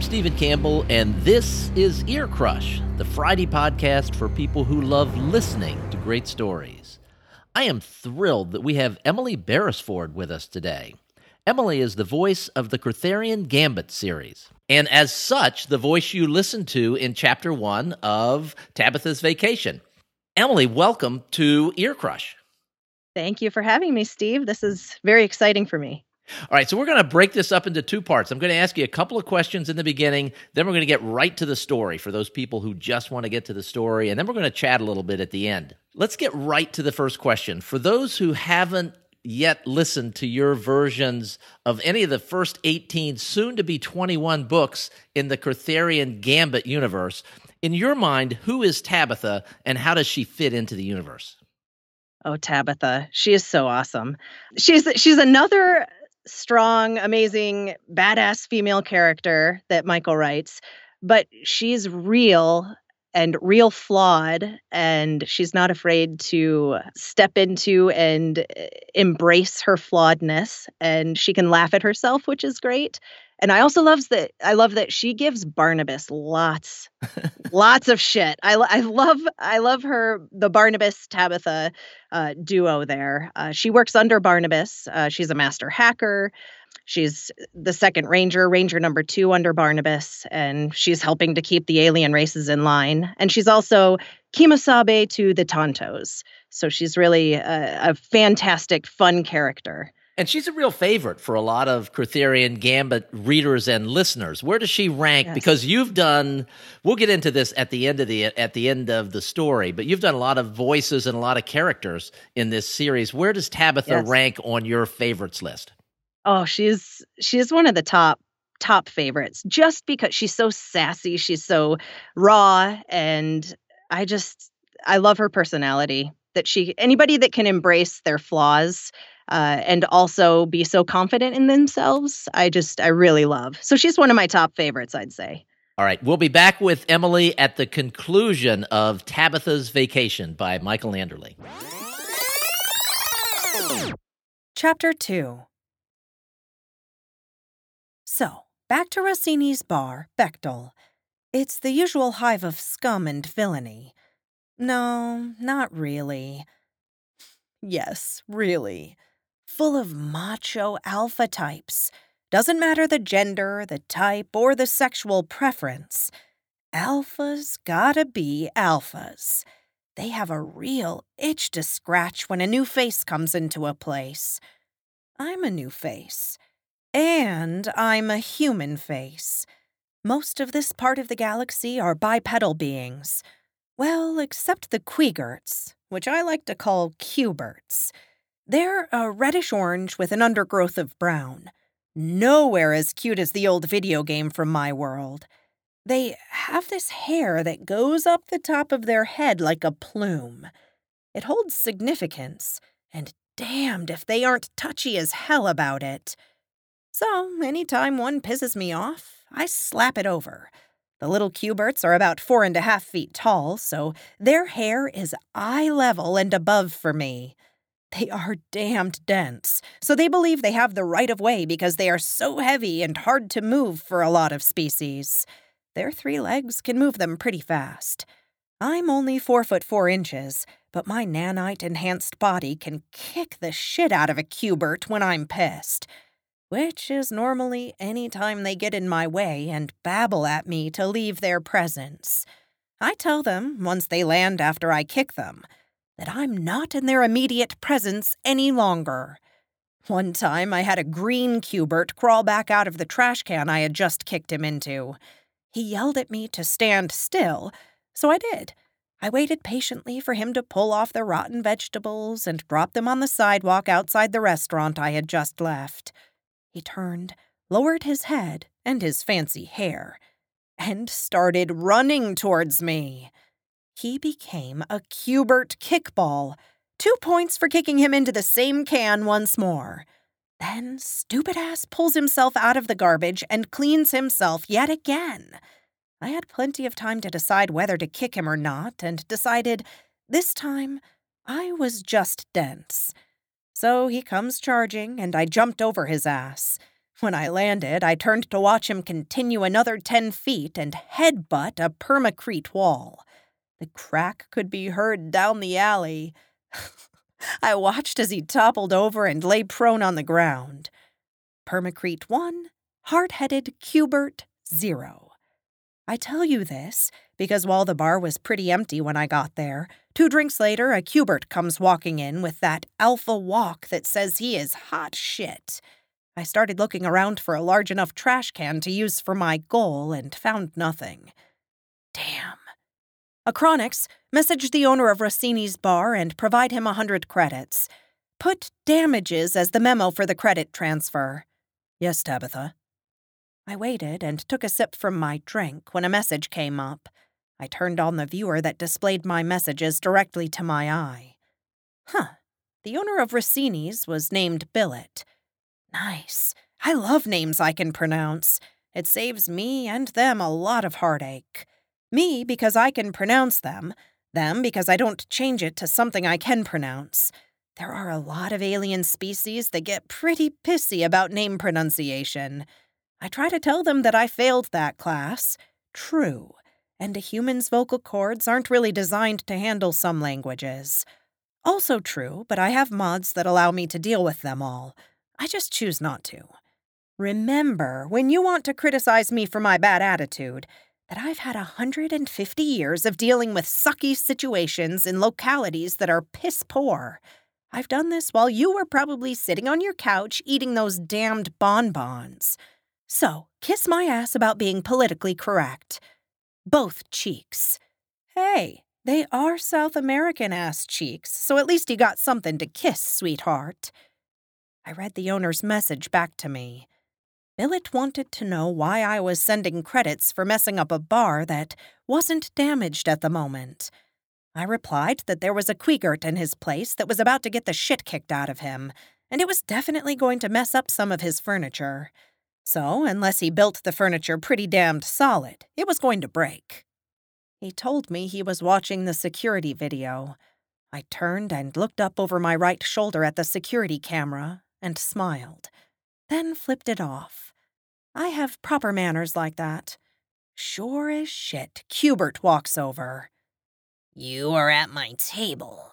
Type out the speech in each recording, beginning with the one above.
I'm Stephen Campbell, and this is Ear Crush, the Friday podcast for people who love listening to great stories. I am thrilled that we have Emily Beresford with us today. Emily is the voice of the Kurtherian Gambit series, and as such, the voice you listened to in chapter one of Tabitha's Vacation. Emily, welcome to Ear Crush. Thank you for having me, Steve. This is very exciting for me. All right, so we're going to break this up into two parts. I'm going to ask you a couple of questions in the beginning, then we're going to get right to the story for those people who just want to get to the story, and then we're going to chat a little bit at the end. Let's get right to the first question. For those who haven't yet listened to your versions of any of the first 18, soon to be 21 books in the Kurtherian Gambit universe, in your mind, who is Tabitha and how does she fit into the universe? Oh, Tabitha, she is so awesome. She's she's another strong, amazing, badass female character that Michael writes, but she's real and real flawed and she's not afraid to step into and eh, embrace her flawedness and she can laugh at herself which is great and i also loves that i love that she gives barnabas lots lots of shit I, I love i love her the barnabas tabitha uh, duo there uh, she works under barnabas uh, she's a master hacker She's the second ranger, ranger number two under Barnabas, and she's helping to keep the alien races in line. And she's also Kemosabe to the Tontos. So she's really a, a fantastic, fun character. And she's a real favorite for a lot of Kurtherian Gambit readers and listeners. Where does she rank? Yes. Because you've done we'll get into this at the end of the at the end of the story, but you've done a lot of voices and a lot of characters in this series. Where does Tabitha yes. rank on your favorites list? Oh, she's she's one of the top top favorites just because she's so sassy, she's so raw and I just I love her personality that she anybody that can embrace their flaws uh, and also be so confident in themselves, I just I really love. So she's one of my top favorites, I'd say. All right, we'll be back with Emily at the conclusion of Tabitha's Vacation by Michael Anderle. Chapter 2 so, back to Rossini's bar, Bechtel. It's the usual hive of scum and villainy. No, not really. Yes, really. Full of macho alpha types. Doesn't matter the gender, the type, or the sexual preference. Alphas gotta be alphas. They have a real itch to scratch when a new face comes into a place. I'm a new face. And I'm a human face. Most of this part of the galaxy are bipedal beings. Well, except the Queegerts, which I like to call Cuberts. They're a reddish orange with an undergrowth of brown. Nowhere as cute as the old video game from my world. They have this hair that goes up the top of their head like a plume. It holds significance, and damned if they aren't touchy as hell about it. So, anytime one pisses me off, I slap it over. The little Cuberts are about four and a half feet tall, so their hair is eye level and above for me. They are damned dense, so they believe they have the right of way because they are so heavy and hard to move for a lot of species. Their three legs can move them pretty fast. I'm only four foot four inches, but my nanite enhanced body can kick the shit out of a Cubert when I'm pissed which is normally any time they get in my way and babble at me to leave their presence. I tell them, once they land after I kick them, that I'm not in their immediate presence any longer. One time I had a green Cubert crawl back out of the trash can I had just kicked him into. He yelled at me to stand still, so I did. I waited patiently for him to pull off the rotten vegetables and drop them on the sidewalk outside the restaurant I had just left. He turned, lowered his head and his fancy hair, and started running towards me. He became a Cubert kickball. Two points for kicking him into the same can once more. Then stupid ass pulls himself out of the garbage and cleans himself yet again. I had plenty of time to decide whether to kick him or not, and decided this time I was just dense. So he comes charging, and I jumped over his ass. When I landed, I turned to watch him continue another 10 feet and headbutt a permacrete wall. The crack could be heard down the alley. I watched as he toppled over and lay prone on the ground. Permacrete 1, hard headed Cubert 0. I tell you this because while the bar was pretty empty when I got there, two drinks later, a Cubert comes walking in with that alpha walk that says he is hot shit. I started looking around for a large enough trash can to use for my goal and found nothing. Damn. Achronyx, message the owner of Rossini's bar and provide him a hundred credits. Put damages as the memo for the credit transfer. Yes, Tabitha. I waited and took a sip from my drink when a message came up. I turned on the viewer that displayed my messages directly to my eye. Huh. The owner of Rossini's was named Billet. Nice. I love names I can pronounce. It saves me and them a lot of heartache. Me because I can pronounce them, them because I don't change it to something I can pronounce. There are a lot of alien species that get pretty pissy about name pronunciation. I try to tell them that I failed that class. True. And a human's vocal cords aren't really designed to handle some languages. Also true, but I have mods that allow me to deal with them all. I just choose not to. Remember, when you want to criticize me for my bad attitude, that I've had a 150 years of dealing with sucky situations in localities that are piss poor. I've done this while you were probably sitting on your couch eating those damned bonbons. So, kiss my ass about being politically correct. Both cheeks. Hey, they are South American ass cheeks, so at least you got something to kiss, sweetheart. I read the owner's message back to me. Billet wanted to know why I was sending credits for messing up a bar that wasn't damaged at the moment. I replied that there was a Quigert in his place that was about to get the shit kicked out of him, and it was definitely going to mess up some of his furniture. So, unless he built the furniture pretty damned solid, it was going to break. He told me he was watching the security video. I turned and looked up over my right shoulder at the security camera and smiled, then flipped it off. I have proper manners like that. Sure as shit, Cubert walks over. You are at my table.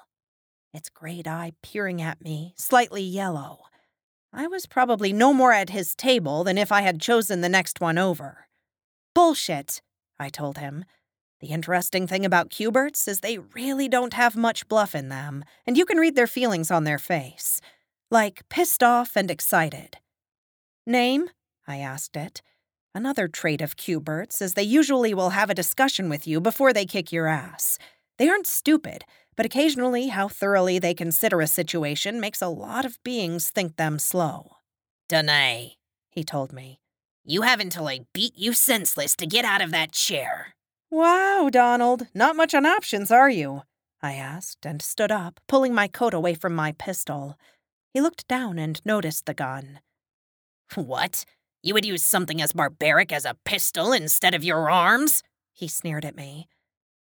Its great eye peering at me, slightly yellow. I was probably no more at his table than if I had chosen the next one over. Bullshit, I told him. The interesting thing about Cuberts is they really don't have much bluff in them, and you can read their feelings on their face. Like pissed off and excited. Name? I asked it. Another trait of Cuberts is they usually will have a discussion with you before they kick your ass. They aren't stupid, but occasionally how thoroughly they consider a situation makes a lot of beings think them slow. Danae, he told me. You have until I beat you senseless to get out of that chair. Wow, Donald, not much on options, are you? I asked and stood up, pulling my coat away from my pistol. He looked down and noticed the gun. What? You would use something as barbaric as a pistol instead of your arms? He sneered at me.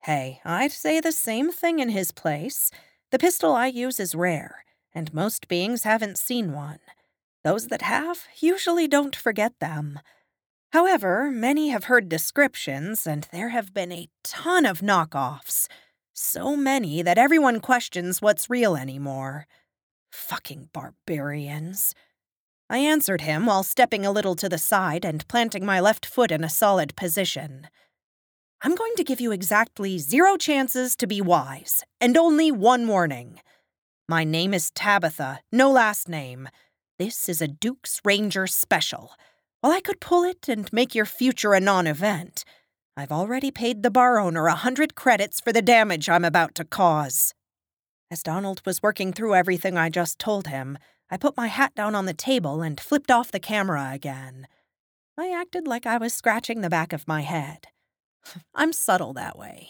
Hey, I'd say the same thing in his place. The pistol I use is rare, and most beings haven't seen one. Those that have usually don't forget them. However, many have heard descriptions, and there have been a ton of knockoffs. So many that everyone questions what's real anymore. Fucking barbarians. I answered him while stepping a little to the side and planting my left foot in a solid position. I'm going to give you exactly zero chances to be wise, and only one warning. My name is Tabitha, no last name. This is a Duke's Ranger special. While I could pull it and make your future a non event, I've already paid the bar owner a hundred credits for the damage I'm about to cause. As Donald was working through everything I just told him, I put my hat down on the table and flipped off the camera again. I acted like I was scratching the back of my head. I'm subtle that way.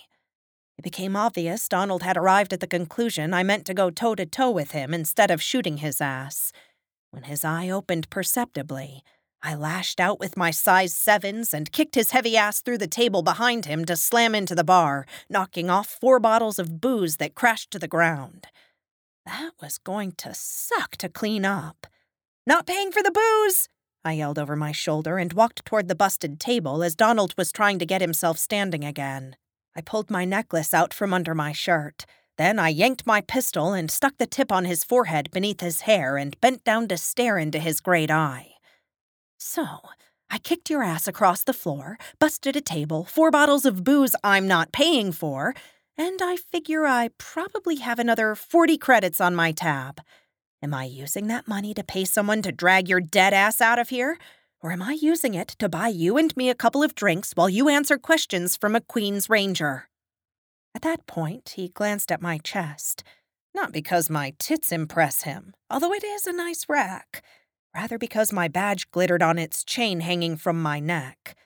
It became obvious Donald had arrived at the conclusion I meant to go toe to toe with him instead of shooting his ass. When his eye opened perceptibly, I lashed out with my size sevens and kicked his heavy ass through the table behind him to slam into the bar, knocking off four bottles of booze that crashed to the ground. That was going to suck to clean up. Not paying for the booze! I yelled over my shoulder and walked toward the busted table as Donald was trying to get himself standing again. I pulled my necklace out from under my shirt. Then I yanked my pistol and stuck the tip on his forehead beneath his hair and bent down to stare into his great eye. So, I kicked your ass across the floor, busted a table, four bottles of booze I'm not paying for, and I figure I probably have another 40 credits on my tab. Am I using that money to pay someone to drag your dead ass out of here? Or am I using it to buy you and me a couple of drinks while you answer questions from a Queen's Ranger? At that point, he glanced at my chest. Not because my tits impress him, although it is a nice rack. Rather because my badge glittered on its chain hanging from my neck.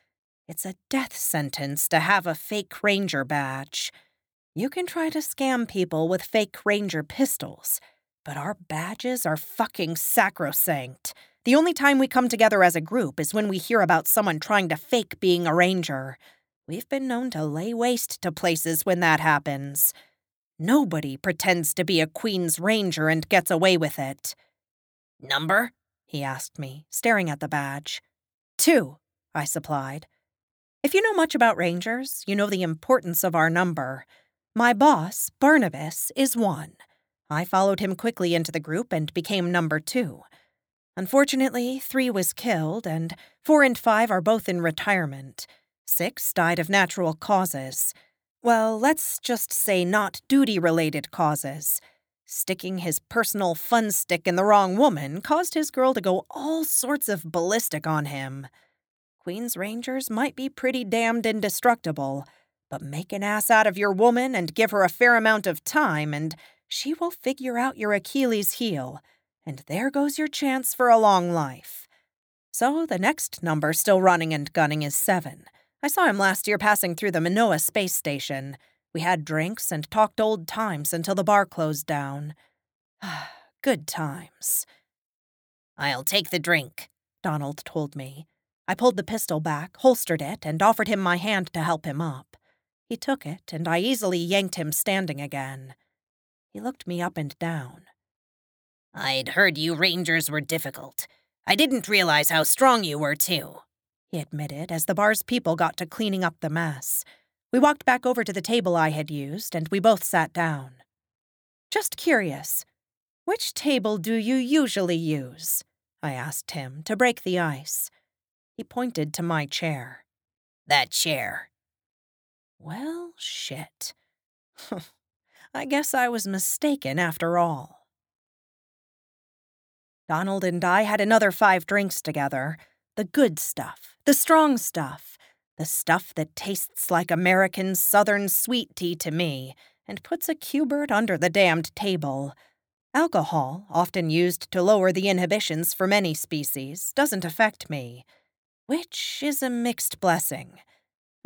It's a death sentence to have a fake ranger badge. You can try to scam people with fake ranger pistols, but our badges are fucking sacrosanct. The only time we come together as a group is when we hear about someone trying to fake being a ranger. We've been known to lay waste to places when that happens. Nobody pretends to be a Queen's Ranger and gets away with it. Number? he asked me, staring at the badge. Two, I supplied. If you know much about Rangers, you know the importance of our number. My boss, Barnabas, is one. I followed him quickly into the group and became number two. Unfortunately, three was killed, and four and five are both in retirement. Six died of natural causes. Well, let's just say not duty related causes. Sticking his personal fun stick in the wrong woman caused his girl to go all sorts of ballistic on him. Queen's Rangers might be pretty damned indestructible, but make an ass out of your woman and give her a fair amount of time, and she will figure out your Achilles heel, and there goes your chance for a long life. So the next number still running and gunning is seven. I saw him last year passing through the Manoa space station. We had drinks and talked old times until the bar closed down. Good times. I'll take the drink, Donald told me. I pulled the pistol back, holstered it, and offered him my hand to help him up. He took it, and I easily yanked him standing again. He looked me up and down. I'd heard you Rangers were difficult. I didn't realize how strong you were, too, he admitted as the bar's people got to cleaning up the mess. We walked back over to the table I had used, and we both sat down. Just curious, which table do you usually use? I asked him to break the ice. He pointed to my chair. That chair. Well, shit. I guess I was mistaken after all. Donald and I had another five drinks together. The good stuff, the strong stuff, the stuff that tastes like American Southern sweet tea to me and puts a cubert under the damned table. Alcohol, often used to lower the inhibitions for many species, doesn't affect me, which is a mixed blessing.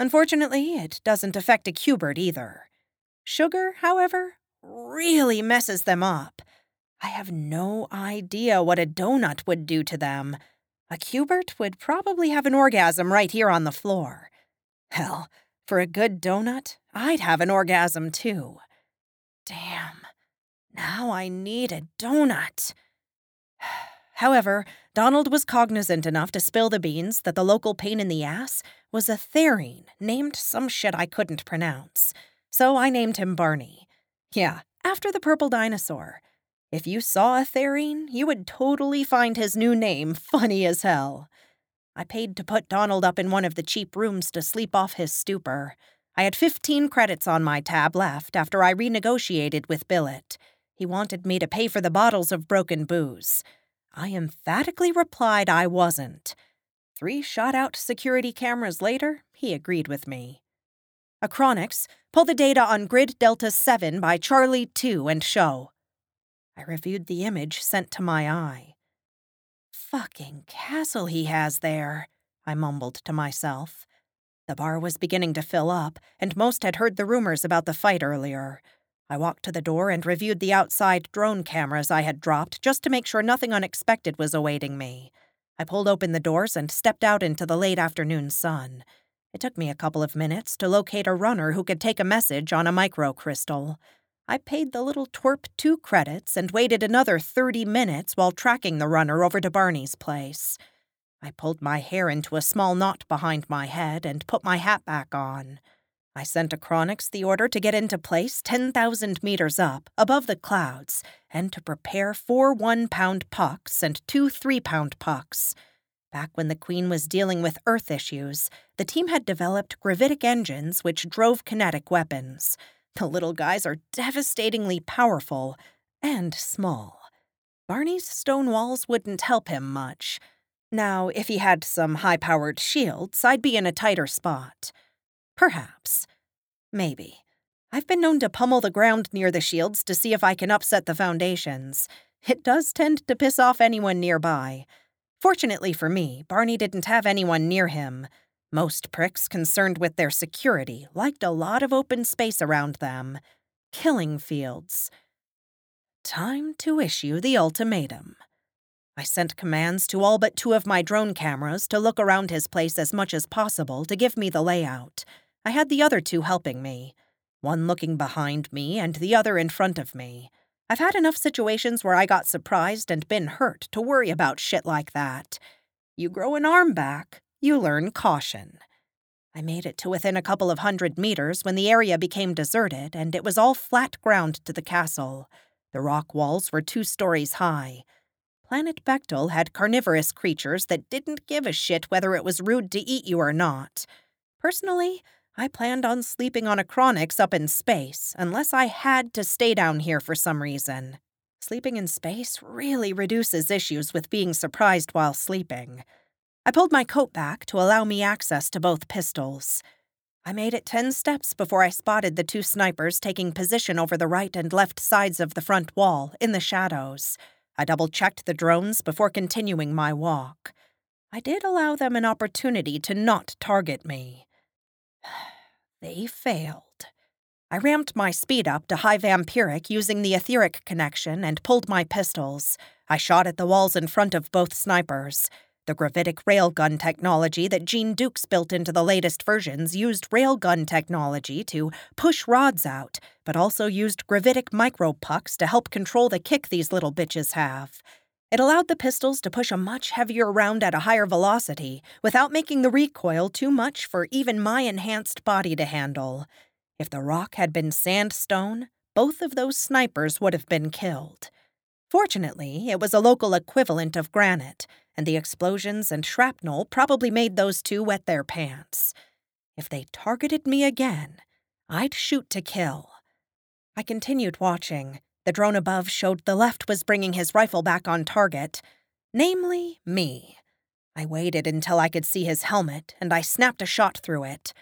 Unfortunately, it doesn't affect a cubert either. Sugar, however, really messes them up. I have no idea what a donut would do to them. A cubert would probably have an orgasm right here on the floor. Hell, for a good donut, I'd have an orgasm too. Damn, now I need a donut. However, Donald was cognizant enough to spill the beans that the local pain in the ass was a therine named some shit I couldn't pronounce so I named him Barney. Yeah, after the purple dinosaur. If you saw a Therine, you would totally find his new name funny as hell. I paid to put Donald up in one of the cheap rooms to sleep off his stupor. I had 15 credits on my tab left after I renegotiated with Billet. He wanted me to pay for the bottles of broken booze. I emphatically replied I wasn't. Three shot out security cameras later, he agreed with me. Achronyx, pull the data on grid Delta 7 by Charlie 2 and show. I reviewed the image sent to my eye. Fucking castle he has there, I mumbled to myself. The bar was beginning to fill up, and most had heard the rumors about the fight earlier. I walked to the door and reviewed the outside drone cameras I had dropped just to make sure nothing unexpected was awaiting me. I pulled open the doors and stepped out into the late afternoon sun. It took me a couple of minutes to locate a runner who could take a message on a microcrystal. I paid the little twerp two credits and waited another 30 minutes while tracking the runner over to Barney's place. I pulled my hair into a small knot behind my head and put my hat back on. I sent Achronyx the order to get into place 10,000 meters up, above the clouds, and to prepare four one pound pucks and two three pound pucks. Back when the Queen was dealing with Earth issues, the team had developed gravitic engines which drove kinetic weapons. The little guys are devastatingly powerful and small. Barney's stone walls wouldn't help him much. Now, if he had some high powered shields, I'd be in a tighter spot. Perhaps. Maybe. I've been known to pummel the ground near the shields to see if I can upset the foundations. It does tend to piss off anyone nearby. Fortunately for me, Barney didn't have anyone near him. Most pricks concerned with their security liked a lot of open space around them. Killing fields. Time to issue the ultimatum. I sent commands to all but two of my drone cameras to look around his place as much as possible to give me the layout. I had the other two helping me, one looking behind me and the other in front of me. I've had enough situations where I got surprised and been hurt to worry about shit like that. You grow an arm back, you learn caution. I made it to within a couple of hundred meters when the area became deserted and it was all flat ground to the castle. The rock walls were two stories high. Planet Bechtel had carnivorous creatures that didn't give a shit whether it was rude to eat you or not. Personally, I planned on sleeping on Achronyx up in space, unless I had to stay down here for some reason. Sleeping in space really reduces issues with being surprised while sleeping. I pulled my coat back to allow me access to both pistols. I made it ten steps before I spotted the two snipers taking position over the right and left sides of the front wall, in the shadows. I double checked the drones before continuing my walk. I did allow them an opportunity to not target me. They failed. I ramped my speed up to high vampiric using the etheric connection and pulled my pistols. I shot at the walls in front of both snipers. The gravitic railgun technology that Jean Dukes built into the latest versions used railgun technology to push rods out, but also used gravitic micropucks to help control the kick these little bitches have. It allowed the pistols to push a much heavier round at a higher velocity without making the recoil too much for even my enhanced body to handle. If the rock had been sandstone, both of those snipers would have been killed. Fortunately, it was a local equivalent of granite, and the explosions and shrapnel probably made those two wet their pants. If they targeted me again, I'd shoot to kill. I continued watching, the drone above showed the left was bringing his rifle back on target, namely me. I waited until I could see his helmet, and I snapped a shot through it.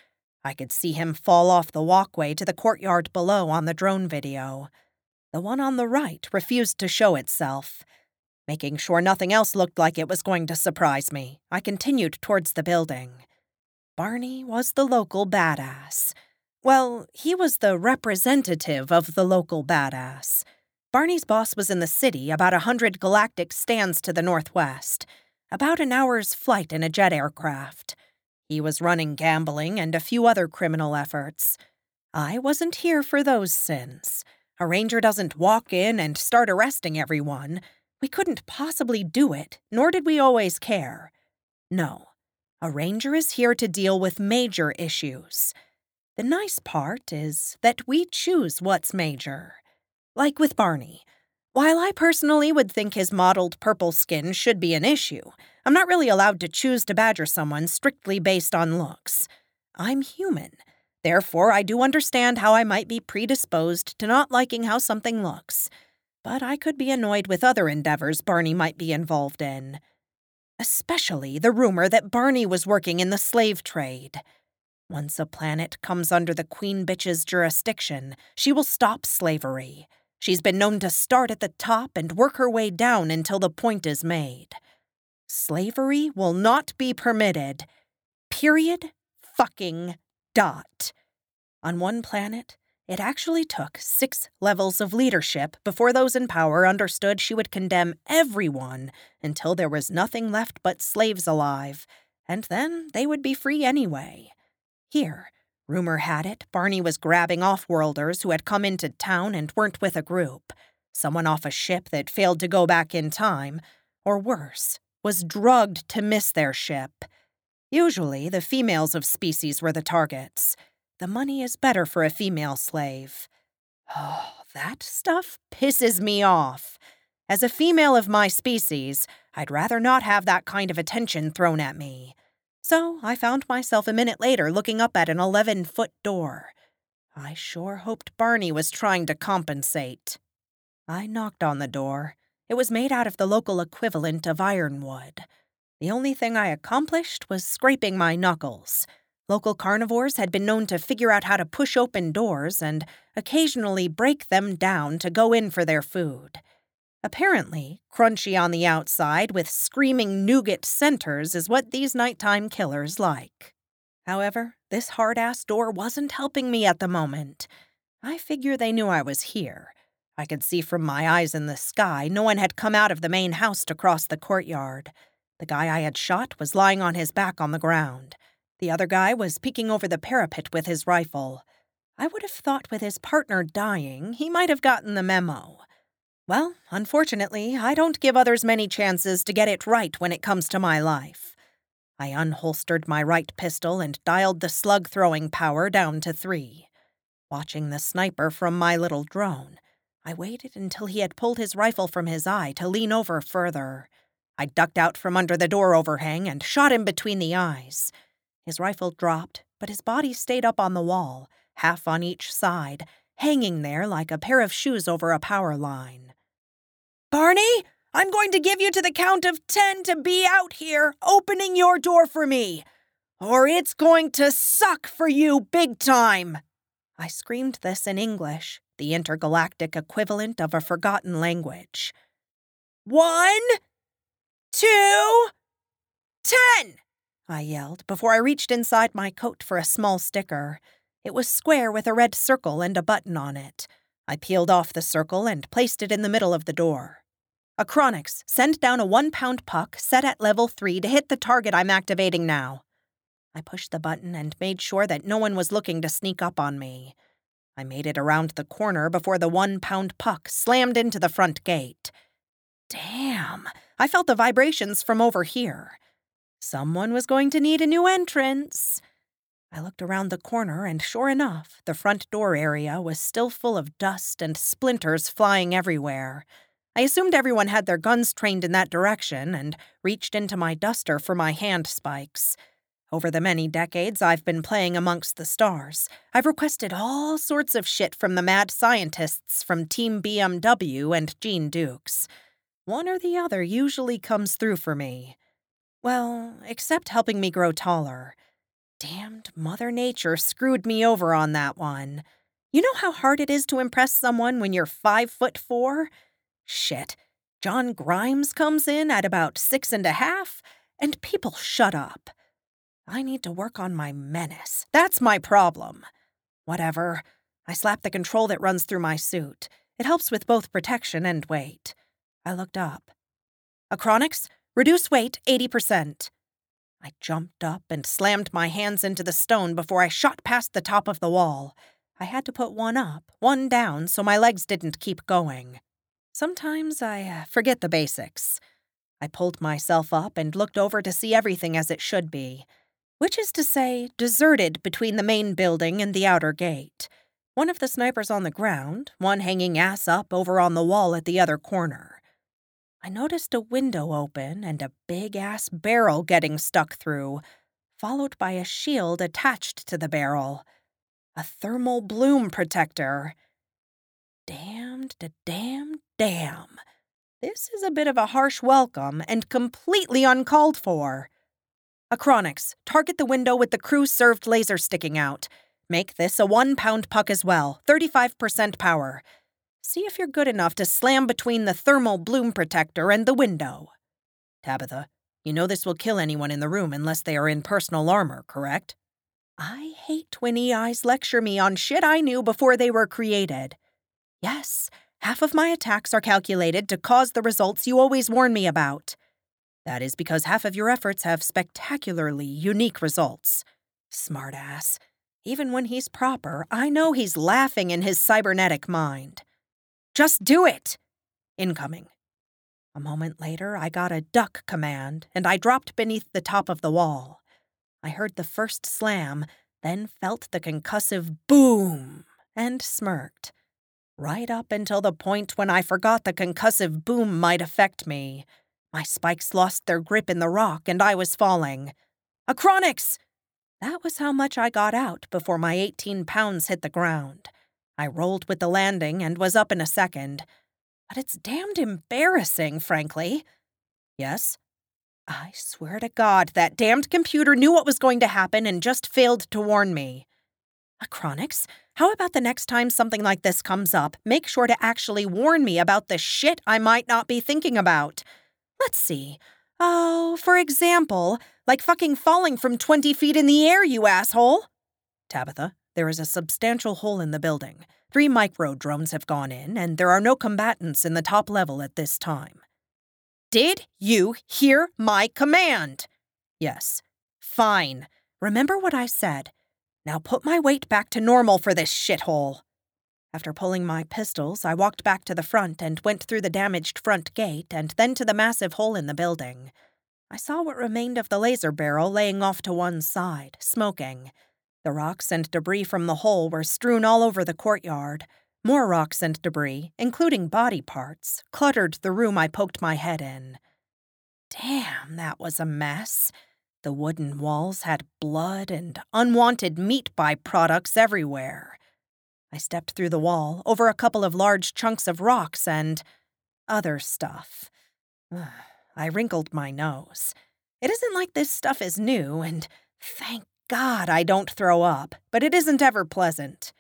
I could see him fall off the walkway to the courtyard below on the drone video. The one on the right refused to show itself. Making sure nothing else looked like it was going to surprise me, I continued towards the building. Barney was the local badass. Well, he was the representative of the local badass. Barney's boss was in the city, about a hundred galactic stands to the northwest, about an hour's flight in a jet aircraft. He was running gambling and a few other criminal efforts. I wasn't here for those sins. A ranger doesn't walk in and start arresting everyone. We couldn't possibly do it, nor did we always care. No, a ranger is here to deal with major issues. The nice part is that we choose what's major. Like with Barney. While I personally would think his mottled purple skin should be an issue, I'm not really allowed to choose to badger someone strictly based on looks. I'm human. Therefore, I do understand how I might be predisposed to not liking how something looks. But I could be annoyed with other endeavors Barney might be involved in. Especially the rumor that Barney was working in the slave trade. Once a planet comes under the Queen Bitch's jurisdiction, she will stop slavery. She's been known to start at the top and work her way down until the point is made. Slavery will not be permitted. Period. Fucking dot. On one planet, it actually took six levels of leadership before those in power understood she would condemn everyone until there was nothing left but slaves alive, and then they would be free anyway. Here, rumor had it, Barney was grabbing off-worlders who had come into town and weren't with a group. Someone off a ship that failed to go back in time. Or worse, was drugged to miss their ship. Usually, the females of species were the targets. The money is better for a female slave. Oh, that stuff pisses me off. As a female of my species, I'd rather not have that kind of attention thrown at me. So I found myself a minute later looking up at an 11 foot door. I sure hoped Barney was trying to compensate. I knocked on the door. It was made out of the local equivalent of ironwood. The only thing I accomplished was scraping my knuckles. Local carnivores had been known to figure out how to push open doors and occasionally break them down to go in for their food. Apparently, crunchy on the outside with screaming nougat centers is what these nighttime killers like. However, this hard ass door wasn't helping me at the moment. I figure they knew I was here. I could see from my eyes in the sky no one had come out of the main house to cross the courtyard. The guy I had shot was lying on his back on the ground. The other guy was peeking over the parapet with his rifle. I would have thought with his partner dying, he might have gotten the memo. Well, unfortunately, I don't give others many chances to get it right when it comes to my life. I unholstered my right pistol and dialed the slug throwing power down to three. Watching the sniper from my little drone, I waited until he had pulled his rifle from his eye to lean over further. I ducked out from under the door overhang and shot him between the eyes. His rifle dropped, but his body stayed up on the wall, half on each side, hanging there like a pair of shoes over a power line. Barney, I'm going to give you to the count of ten to be out here, opening your door for me, or it's going to suck for you big time. I screamed this in English, the intergalactic equivalent of a forgotten language. One, two, ten! I yelled before I reached inside my coat for a small sticker. It was square with a red circle and a button on it. I peeled off the circle and placed it in the middle of the door. Achronyx, send down a one pound puck set at level 3 to hit the target I'm activating now. I pushed the button and made sure that no one was looking to sneak up on me. I made it around the corner before the one pound puck slammed into the front gate. Damn, I felt the vibrations from over here. Someone was going to need a new entrance. I looked around the corner, and sure enough, the front door area was still full of dust and splinters flying everywhere. I assumed everyone had their guns trained in that direction and reached into my duster for my hand spikes. Over the many decades I've been playing amongst the stars, I've requested all sorts of shit from the mad scientists from Team BMW and Jean Dukes. One or the other usually comes through for me. Well, except helping me grow taller. Damned Mother Nature screwed me over on that one. You know how hard it is to impress someone when you're five foot four? Shit. John Grimes comes in at about six and a half, and people shut up. I need to work on my menace. That's my problem. Whatever. I slap the control that runs through my suit. It helps with both protection and weight. I looked up. Achronyx, reduce weight 80%. I jumped up and slammed my hands into the stone before I shot past the top of the wall. I had to put one up, one down, so my legs didn't keep going. Sometimes I uh, forget the basics. I pulled myself up and looked over to see everything as it should be, which is to say, deserted between the main building and the outer gate. One of the snipers on the ground, one hanging ass up over on the wall at the other corner. I noticed a window open and a big ass barrel getting stuck through, followed by a shield attached to the barrel. A thermal bloom protector. Damned to damn damn. This is a bit of a harsh welcome and completely uncalled for. Achronyx, target the window with the crew served laser sticking out. Make this a one pound puck as well, 35% power. See if you're good enough to slam between the thermal bloom protector and the window. Tabitha, you know this will kill anyone in the room unless they are in personal armor, correct? I hate when EIs lecture me on shit I knew before they were created. Yes, half of my attacks are calculated to cause the results you always warn me about. That is because half of your efforts have spectacularly unique results. Smartass. Even when he's proper, I know he's laughing in his cybernetic mind. Just do it! Incoming. A moment later, I got a duck command, and I dropped beneath the top of the wall. I heard the first slam, then felt the concussive boom, and smirked. Right up until the point when I forgot the concussive boom might affect me. My spikes lost their grip in the rock, and I was falling. Achronyx! That was how much I got out before my 18 pounds hit the ground. I rolled with the landing and was up in a second. But it's damned embarrassing, frankly. Yes? I swear to God, that damned computer knew what was going to happen and just failed to warn me. Achronyx, how about the next time something like this comes up, make sure to actually warn me about the shit I might not be thinking about? Let's see. Oh, for example, like fucking falling from 20 feet in the air, you asshole! Tabitha, there is a substantial hole in the building. Three micro drones have gone in, and there are no combatants in the top level at this time. Did you hear my command? Yes. Fine. Remember what I said. Now put my weight back to normal for this shithole. After pulling my pistols, I walked back to the front and went through the damaged front gate and then to the massive hole in the building. I saw what remained of the laser barrel laying off to one side, smoking. The rocks and debris from the hole were strewn all over the courtyard. More rocks and debris, including body parts, cluttered the room I poked my head in. Damn, that was a mess. The wooden walls had blood and unwanted meat byproducts everywhere. I stepped through the wall, over a couple of large chunks of rocks, and other stuff. I wrinkled my nose. It isn't like this stuff is new, and thank God I don't throw up, but it isn't ever pleasant.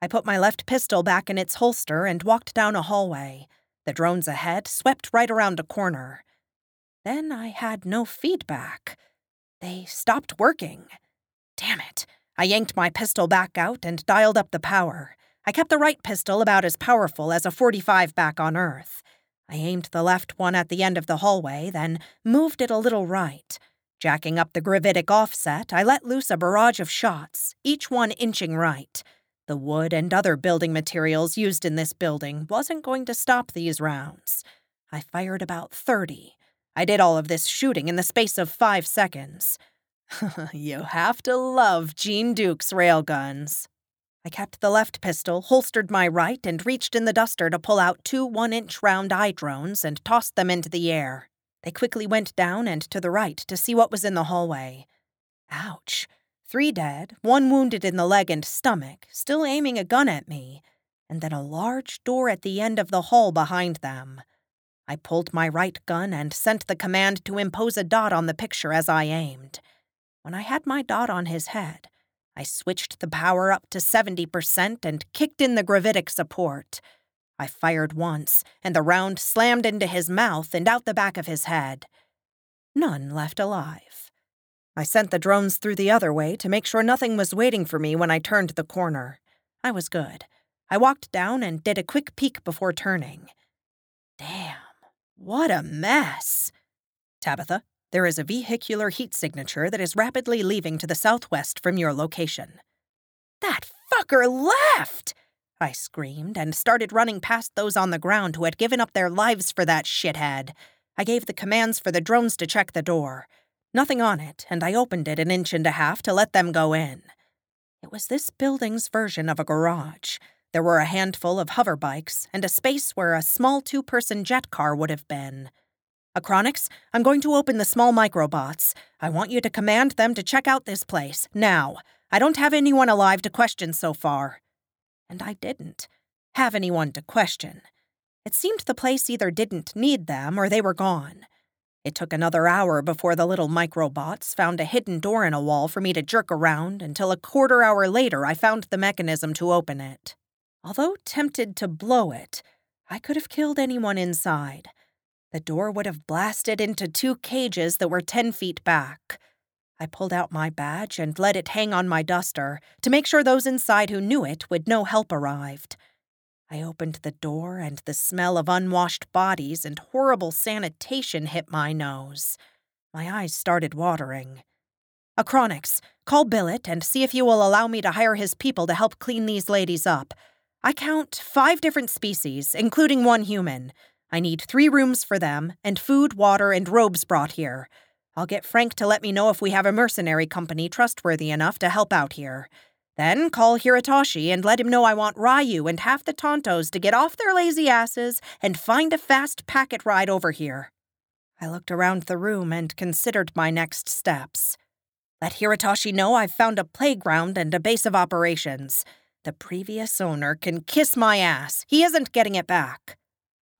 I put my left pistol back in its holster and walked down a hallway. The drones ahead swept right around a corner. Then I had no feedback. They stopped working. Damn it. I yanked my pistol back out and dialed up the power. I kept the right pistol about as powerful as a 45 back on Earth. I aimed the left one at the end of the hallway, then moved it a little right. Jacking up the gravitic offset, I let loose a barrage of shots, each one inching right. The wood and other building materials used in this building wasn't going to stop these rounds. I fired about 30. I did all of this shooting in the space of five seconds. you have to love Jean Duke's railguns. I kept the left pistol, holstered my right, and reached in the duster to pull out two one inch round eye drones and tossed them into the air. They quickly went down and to the right to see what was in the hallway. Ouch. Three dead, one wounded in the leg and stomach, still aiming a gun at me, and then a large door at the end of the hall behind them. I pulled my right gun and sent the command to impose a dot on the picture as I aimed. When I had my dot on his head, I switched the power up to 70% and kicked in the gravitic support. I fired once, and the round slammed into his mouth and out the back of his head. None left alive. I sent the drones through the other way to make sure nothing was waiting for me when I turned the corner. I was good. I walked down and did a quick peek before turning. Damn, what a mess. Tabitha, there is a vehicular heat signature that is rapidly leaving to the southwest from your location. That fucker left! I screamed and started running past those on the ground who had given up their lives for that shithead. I gave the commands for the drones to check the door. Nothing on it, and I opened it an inch and a half to let them go in. It was this building's version of a garage. There were a handful of hover bikes and a space where a small two person jet car would have been. Achronyx, I'm going to open the small microbots. I want you to command them to check out this place, now. I don't have anyone alive to question so far and I didn't have anyone to question. It seemed the place either didn't need them or they were gone. It took another hour before the little microbots found a hidden door in a wall for me to jerk around until a quarter hour later I found the mechanism to open it. Although tempted to blow it, I could have killed anyone inside. The door would have blasted into two cages that were 10 feet back. I pulled out my badge and let it hang on my duster to make sure those inside who knew it would know help arrived. I opened the door, and the smell of unwashed bodies and horrible sanitation hit my nose. My eyes started watering. Achronyx, call Billet and see if you will allow me to hire his people to help clean these ladies up. I count five different species, including one human. I need three rooms for them, and food, water, and robes brought here. I'll get Frank to let me know if we have a mercenary company trustworthy enough to help out here. Then call Hirotoshi and let him know I want Ryu and half the Tontos to get off their lazy asses and find a fast packet ride over here. I looked around the room and considered my next steps. Let Hirotoshi know I've found a playground and a base of operations. The previous owner can kiss my ass. He isn't getting it back.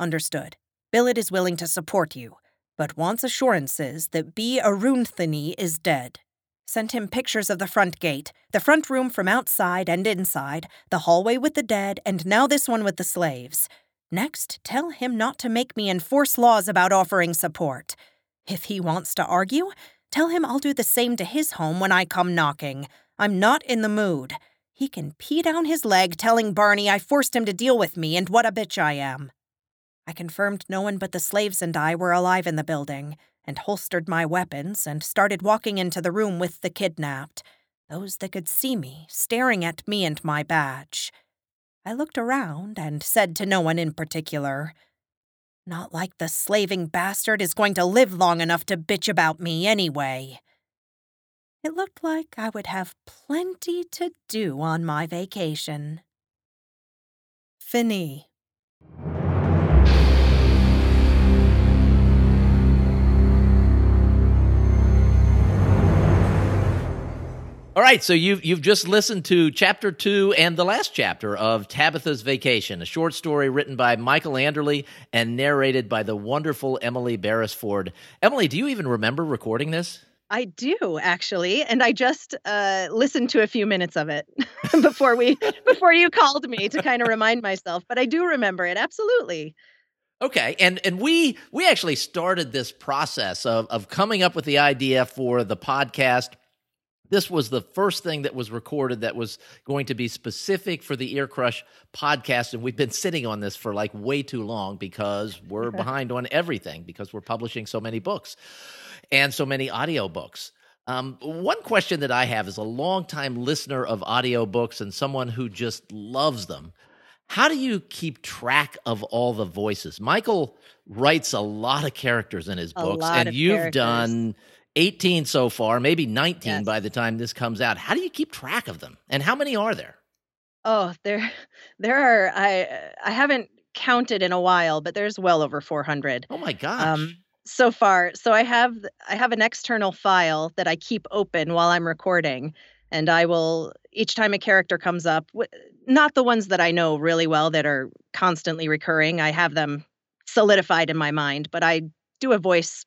Understood. Billet is willing to support you, but wants assurances that B. Arunthini is dead. Sent him pictures of the front gate, the front room from outside and inside, the hallway with the dead, and now this one with the slaves. Next, tell him not to make me enforce laws about offering support. If he wants to argue, tell him I'll do the same to his home when I come knocking. I'm not in the mood. He can pee down his leg telling Barney I forced him to deal with me and what a bitch I am. I confirmed no one but the slaves and I were alive in the building, and holstered my weapons and started walking into the room with the kidnapped, those that could see me, staring at me and my badge. I looked around and said to no one in particular, Not like the slaving bastard is going to live long enough to bitch about me anyway. It looked like I would have plenty to do on my vacation. Fini. All right, so you've you've just listened to chapter two and the last chapter of Tabitha's Vacation, a short story written by Michael Anderle and narrated by the wonderful Emily Beresford. Emily, do you even remember recording this? I do actually, and I just uh, listened to a few minutes of it before we before you called me to kind of remind myself. But I do remember it absolutely. Okay, and and we we actually started this process of of coming up with the idea for the podcast this was the first thing that was recorded that was going to be specific for the Ear Crush podcast. And we've been sitting on this for like way too long because we're behind on everything because we're publishing so many books and so many audiobooks. Um, one question that I have is a longtime listener of audiobooks and someone who just loves them. How do you keep track of all the voices? Michael writes a lot of characters in his books, and you've characters. done 18 so far, maybe 19 yes. by the time this comes out. How do you keep track of them? And how many are there? Oh, there there are I I haven't counted in a while, but there's well over 400. Oh my gosh. Um, so far. So I have I have an external file that I keep open while I'm recording and I will each time a character comes up, not the ones that I know really well that are constantly recurring. I have them solidified in my mind, but I do a voice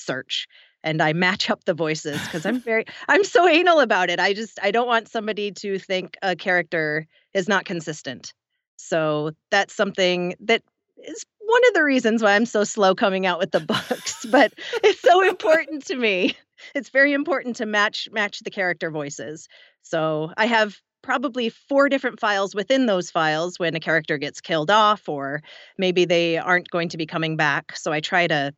search and I match up the voices because I'm very I'm so anal about it. I just I don't want somebody to think a character is not consistent. So that's something that is one of the reasons why I'm so slow coming out with the books, but it's so important to me. It's very important to match match the character voices. So I have probably four different files within those files when a character gets killed off or maybe they aren't going to be coming back. So I try to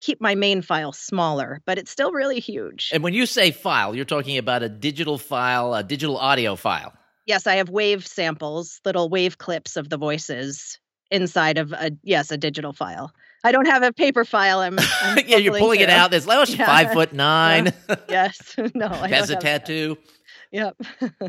keep my main file smaller, but it's still really huge. And when you say file, you're talking about a digital file, a digital audio file. Yes, I have wave samples, little wave clips of the voices inside of a yes, a digital file. I don't have a paper file. I'm, I'm yeah, you're pulling through. it out. There's like yeah. five foot nine. yes, no, I has a tattoo. That. Yep.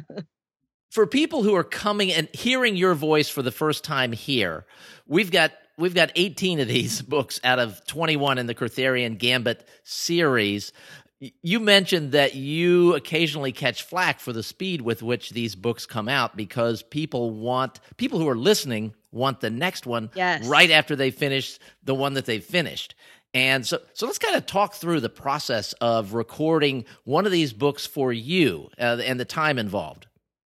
for people who are coming and hearing your voice for the first time here, we've got we've got 18 of these books out of 21 in the Kurtherian Gambit series. You mentioned that you occasionally catch flack for the speed with which these books come out because people want people who are listening want the next one yes. right after they finish the one that they've finished. And so, so let's kind of talk through the process of recording one of these books for you uh, and the time involved.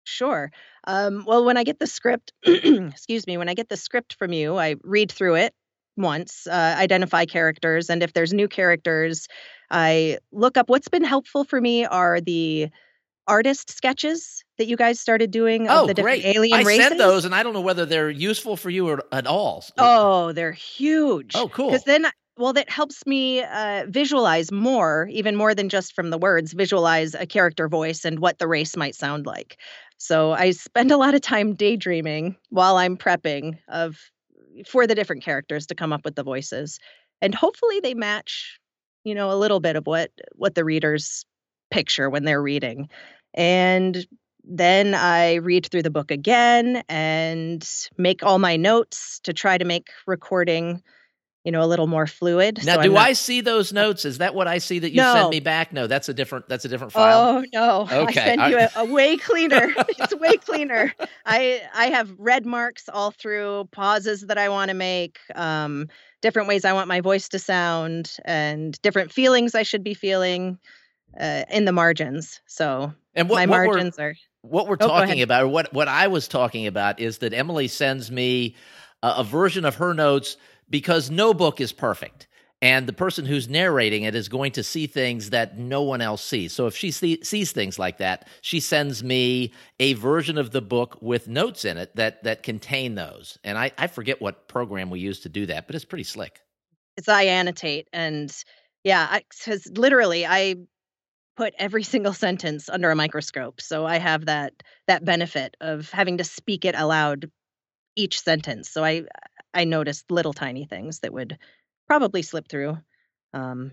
Sure. Um, well, when I get the script, excuse me, when I get the script from you, I read through it once, uh, identify characters, and if there's new characters, I look up. What's been helpful for me are the artist sketches that you guys started doing oh, of the different great. alien I races. sent those, and I don't know whether they're useful for you or, at all. Oh, they're huge. Oh, cool. Because then well that helps me uh, visualize more even more than just from the words visualize a character voice and what the race might sound like so I spend a lot of time daydreaming while I'm prepping of for the different characters to come up with the voices. And hopefully they match, you know, a little bit of what what the readers picture when they're reading. And then I read through the book again and make all my notes to try to make recording you know a little more fluid. Now, so do not- I see those notes? Is that what I see that you No. sent me back? No, that's a different. That's a different file. Oh no! Okay, I sent I- you a, a way cleaner. it's way cleaner. I I have red marks all through pauses that I want to make, um, different ways I want my voice to sound, and different feelings I should be feeling uh, in the margins. So and what, my what margins are what we're Oh, talking about, or what what I was talking about, is that Emily sends me a, a version of her notes because no book is perfect. And the person who's narrating it is going to see things that no one else sees. So if she see, sees things like that, she sends me a version of the book with notes in it that that contain those. And I, I forget what program we use to do that, but it's pretty slick. it's I annotate and yeah, because literally I put every single sentence under a microscope, so I have that that benefit of having to speak it aloud each sentence. So I I noticed little tiny things that would probably slip through. Um,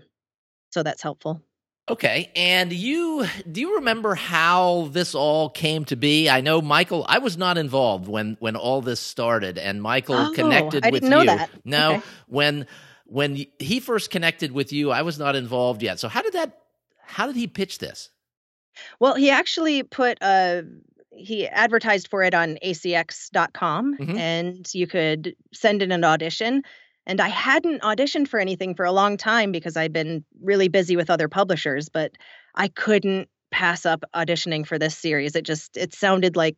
so that's helpful. Okay, and you do you remember how this all came to be? I know Michael. I was not involved when when all this started, and Michael Oh, connected I with you. that. No, Okay. when when he first connected with you, I was not involved yet. So how did that? How did he pitch this? Well, he actually put uh he advertised for it on acx.com Mhm. and you could send in an audition. And I hadn't auditioned for anything for a long time because I'd been really busy with other publishers, but I couldn't pass up auditioning for this series. It just it sounded like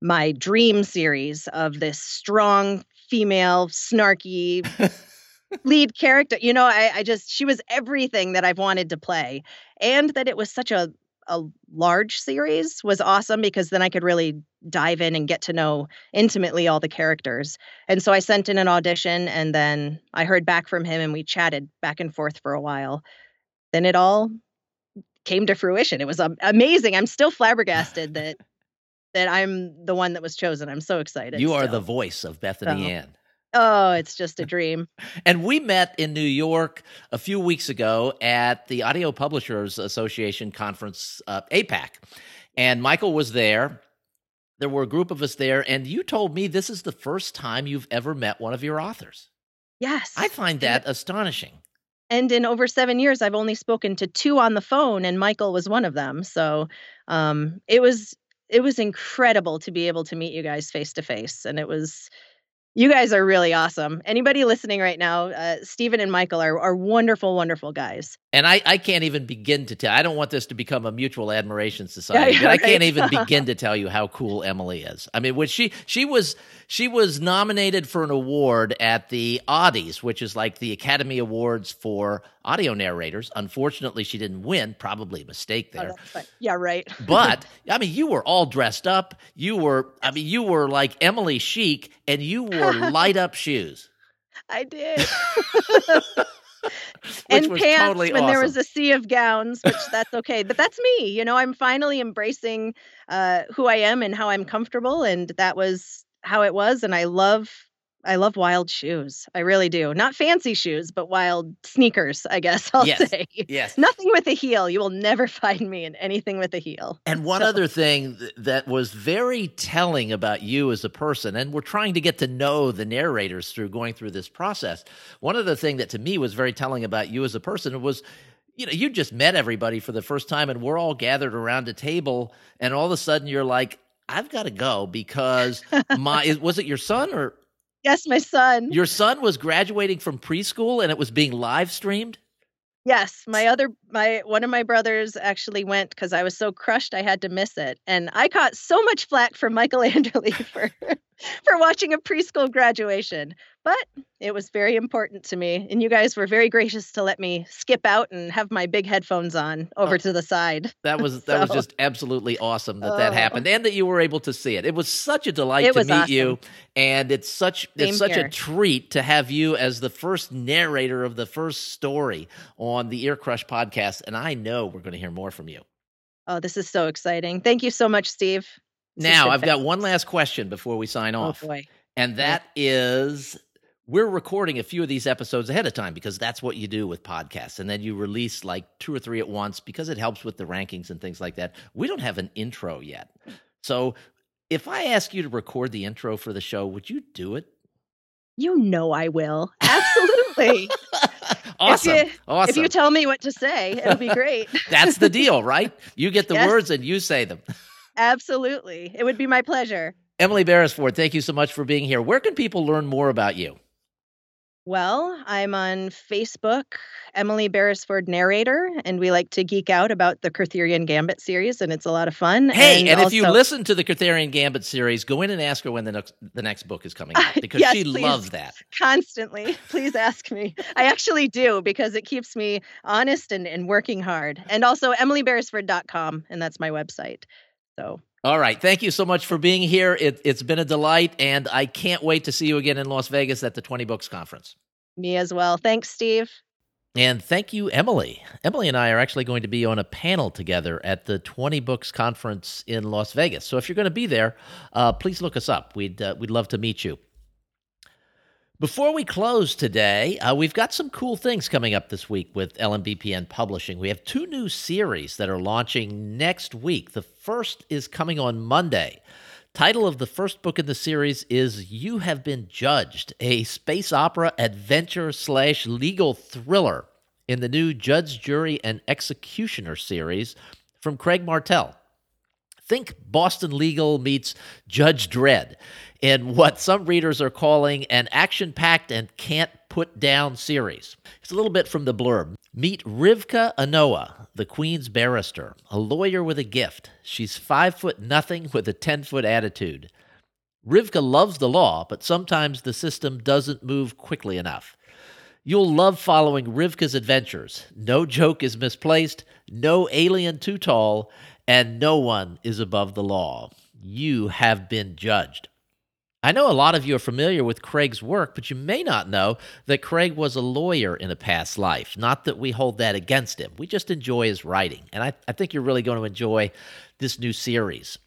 my dream series of this strong female snarky lead character. You know, I, I just she was everything that I've wanted to play, and that it was such a a large series was awesome because then I could really dive in and get to know intimately all the characters. And so I sent in an audition, and then I heard back from him, and we chatted back and forth for a while. Then it all came to fruition. It was amazing. I'm still flabbergasted that that I'm the one that was chosen. I'm so excited. you are the voice of Bethany So. Ann. Oh, it's just a dream. And we met in New York a few weeks ago at the Audio Publishers Association conference, uh, APAC. And Michael was there. There were a group of us there. And you told me this is the first time you've ever met one of your authors. Yes. I find that astonishing. and in over seven years i've only spoken to two on the phone and michael was one of them so um, it was it was incredible to be able to meet you guys face to face and it was you guys are really awesome anybody listening right now uh, stephen and michael are, are wonderful wonderful guys And I, I can't even begin to tell. I don't want this to become a mutual admiration society, Yeah, but I can't even begin to tell you how cool Emily is. I mean, when she she was she was nominated for an award at the Audies, which is like the Academy Awards for audio narrators. Unfortunately, she didn't win. Probably a mistake Oh, there. fine. yeah right But I mean, you were all dressed up. You were, I mean, you were like Emily Chic, and you wore light up shoes, i did which and was pants totally when there was a sea of gowns which that's okay but that's me you know i'm finally embracing uh who i am and how i'm comfortable and that was how it was and i love i love wild shoes i really do not fancy shoes but wild sneakers i guess i'll Yes. say yes. nothing with a heel you will never find me in anything with a heel And one So- other thing that was very telling about you as a person, and we're trying to get to know the narrators through going through this process. One other thing that to me was very telling about you as a person was, you know, you just met everybody for the first time, and we're all gathered around a table, and all of a sudden you're like, "I've got to go because my was it your son or yes my son. Your son was graduating from preschool and it was being live streamed?" Yes, my other my one of my brothers actually went because I was so crushed I had to miss it, and I caught so much flack from Michael Anderle for for watching a preschool graduation. But it was very important to me, and you guys were very gracious to let me skip out and have my big headphones on oh. over Oh. to the side. That was that was just absolutely awesome that that Oh. happened and that you were able to see it. It was such a delight It to meet awesome. you, and it's such Same it's such a treat to have you as the first narrator of the first story on the Ear Crush podcast. And I know we're going to hear more from you. Oh, this is so exciting! Thank you so much, Steve. Now I've got one last question before we sign Oh off, boy, and that is we're recording a few of these episodes ahead of time because that's what you do with podcasts. And then you release like two or three at once because it helps with the rankings and things like that. We don't have an intro yet. So if I ask you to record the intro for the show, would you do it? You know I will. Absolutely. awesome. If you, awesome. if you tell me what to say, it'll be great. That's the deal, right? You get the Yes. words and you say them. Absolutely. It would be my pleasure. Emily Beresford, thank you so much for being here. Where can people learn more about you? Well, I'm on Facebook, Emily Beresford Narrator, and we like to geek out about the Kurtherian Gambit series, and it's a lot of fun. Hey, and, if you listen to the Kurtherian Gambit series, go in and ask her when the next the next book is coming out because Yes, she please. loves that. constantly, please ask me. I actually do because it keeps me honest and, and working hard. And also emilyberesford.com, and that's my website. So All right, thank you so much for being here. It, it's been a delight, and I can't wait to see you again in Las Vegas at the Twenty Books Conference. me as well. Thanks, Steve. And thank you, Emily. Emily and I are actually going to be on a panel together at the 20 Books Conference in Las Vegas. So if you're going to be there, uh, please look us up. We'd, uh, we'd love to meet you. Before we close today, uh, we've got some cool things coming up this week with LMBPN Publishing. We have two new series that are launching next week. The first is coming on Monday. Title of the first book in the series is You Have Been Judged, a space opera adventure slash legal thriller in the new Judge, Jury, and Executioner series from Craig Martell. Think Boston Legal meets Judge Dredd in what some readers are calling an action packed and can't put down series. It's a little bit from the blurb. Meet Rivka Anoa, the Queen's barrister, a lawyer with a gift. She's five foot nothing with a 10 foot attitude. Rivka loves the law, but sometimes the system doesn't move quickly enough. You'll love following Rivka's adventures. No joke is misplaced, no alien too tall, and no one is above the law. You have been judged. I know a lot of you are familiar with Craig's work, but you may not know that Craig was a lawyer in a past life. Not that we hold that against him. We just enjoy his writing. And I, I think you're really going to enjoy this new series.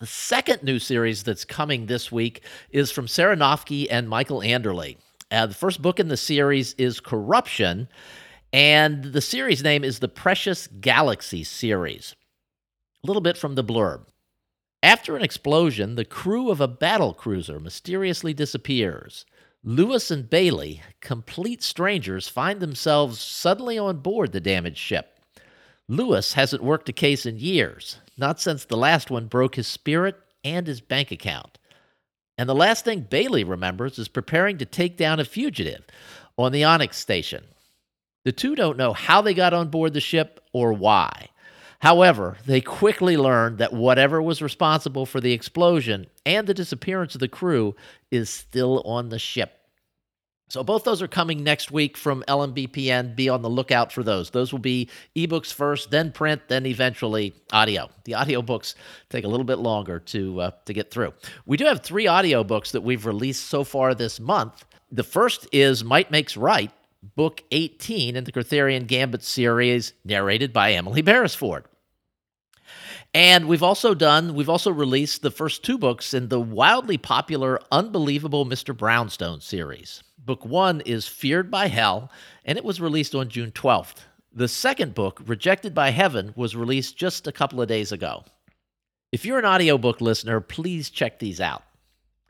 The second new series that's coming this week is from Sarah Noffke and Michael Anderle. Uh, the first book in the series is Corruption, and the series name is the Precious Galaxy series. A little bit from the blurb. After an explosion, the crew of a battle cruiser mysteriously disappears. Lewis and Bailey, complete strangers, find themselves suddenly on board the damaged ship. Lewis hasn't worked a case in years, not since the last one broke his spirit and his bank account. And the last thing Bailey remembers is preparing to take down a fugitive on the Onyx station. The two don't know how they got on board the ship or why. However, they quickly learned that whatever was responsible for the explosion and the disappearance of the crew is still on the ship. So both those are coming next week from LMBPN. Be on the lookout for those. Those will be ebooks first, then print, then eventually audio. The audiobooks take a little bit longer to uh, to get through. We do have three audiobooks that we've released so far this month. The first is Might Makes Right, book 18 in the Kurtherian Gambit series, narrated by Emily Beresford. And we've also done, we've also released the first two books in the wildly popular Unbelievable Mr. Brownstone series. Book one is Feared by Hell, and it was released on June 12th. The second book, Rejected by Heaven, was released just a couple of days ago. If you're an audiobook listener, please check these out.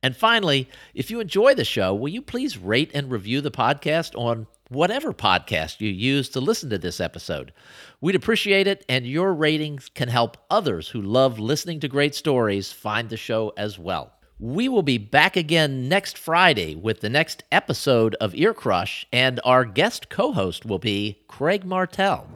And finally, if you enjoy the show, will you please rate and review the podcast on whatever podcast you use to listen to this episode? We'd appreciate it, and your ratings can help others who love listening to great stories find the show as well. We will be back again next Friday with the next episode of Ear Crush, and our guest co host will be Craig Martell.